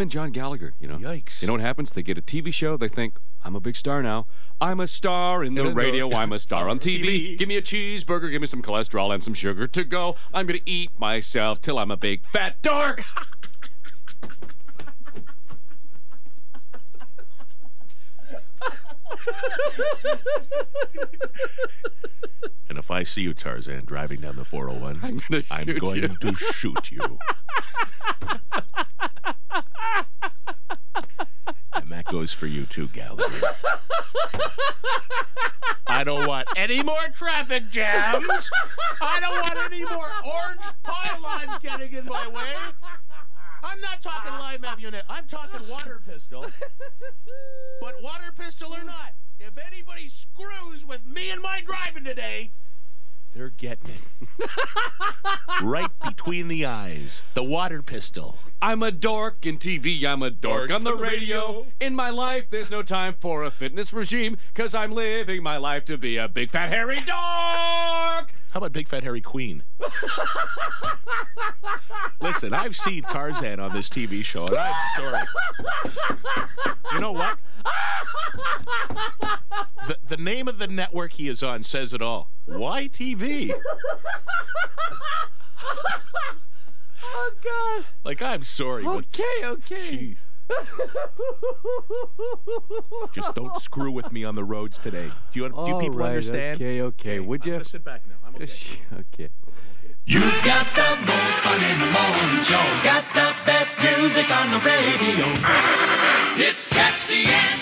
him and John Gallagher. You know. Yikes. You know what happens? They get a TV show. They think I'm a big star now. I'm a star in the radio. I'm a star on TV. TV. Give me a cheeseburger. Give me some cholesterol and some sugar to go. I'm gonna eat myself till I'm a big fat dork. And if I see you, Tarzan, driving down the 401, I'm gonna I'm going you. to shoot you. and that goes for you too, Gallagher. I don't want any more traffic jams. I don't want any more orange pylons getting in my way. I'm not talking live map unit. I'm talking water pistol. But water pistol or not, if anybody screws with me and my driving today, they're getting it. right between the eyes. The water pistol. I'm a dork in TV. I'm a dork, Dork on the the radio. radio. In my life, there's no time for a fitness regime because I'm living my life to be a big fat hairy dork. How about Big Fat Harry Queen? Listen, I've seen Tarzan on this TV show, and I'm sorry. You know what? The, the name of the network he is on says it all. YTV? Oh God. Like, I'm sorry. Okay, okay. Jeez. Just don't screw with me on the roads today. Do you, do All people right, understand? Okay, okay. Would I'm you? gonna sit back now. I'm okay. Okay. You've got the most fun in the morning show. Got the best music on the radio. It's Jesse and